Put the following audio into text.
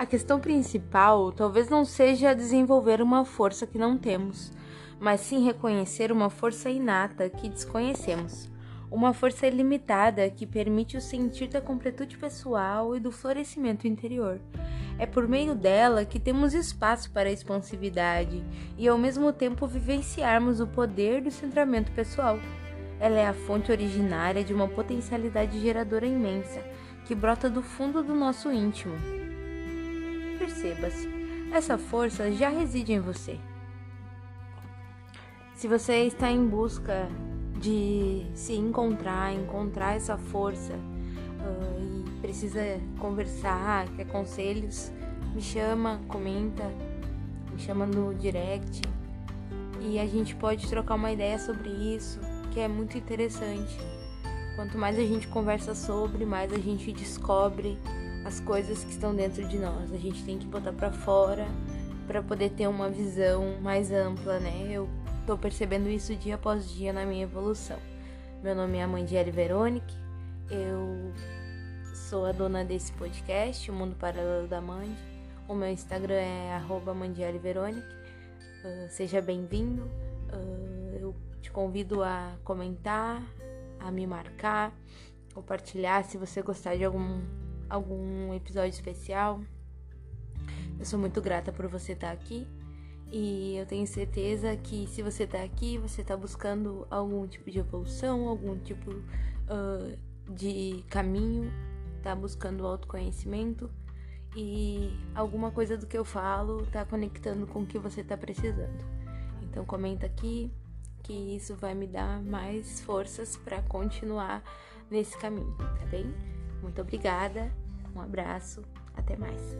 A questão principal talvez não seja desenvolver uma força que não temos, mas sim reconhecer uma força inata que desconhecemos. Uma força ilimitada que permite o sentir da completude pessoal e do florescimento interior. É por meio dela que temos espaço para a expansividade e ao mesmo tempo vivenciarmos o poder do centramento pessoal. Ela é a fonte originária de uma potencialidade geradora imensa que brota do fundo do nosso íntimo perceba-se, essa força já reside em você. Se você está em busca de se encontrar, encontrar essa força uh, e precisa conversar, quer conselhos, me chama, comenta, me chama no direct e a gente pode trocar uma ideia sobre isso, que é muito interessante. Quanto mais a gente conversa sobre, mais a gente descobre as coisas que estão dentro de nós. A gente tem que botar para fora para poder ter uma visão mais ampla, né? Eu tô percebendo isso dia após dia na minha evolução. Meu nome é Amandiele Veronique, eu sou a dona desse podcast, O Mundo Paralelo da Mandy. O meu Instagram é arroba Veronique. Uh, seja bem-vindo. Uh, eu te convido a comentar, a me marcar, compartilhar se você gostar de algum algum episódio especial. Eu sou muito grata por você estar aqui e eu tenho certeza que se você está aqui, você está buscando algum tipo de evolução, algum tipo uh, de caminho, está buscando autoconhecimento e alguma coisa do que eu falo está conectando com o que você está precisando. Então comenta aqui que isso vai me dar mais forças para continuar nesse caminho, tá bem? Muito obrigada, um abraço, até mais.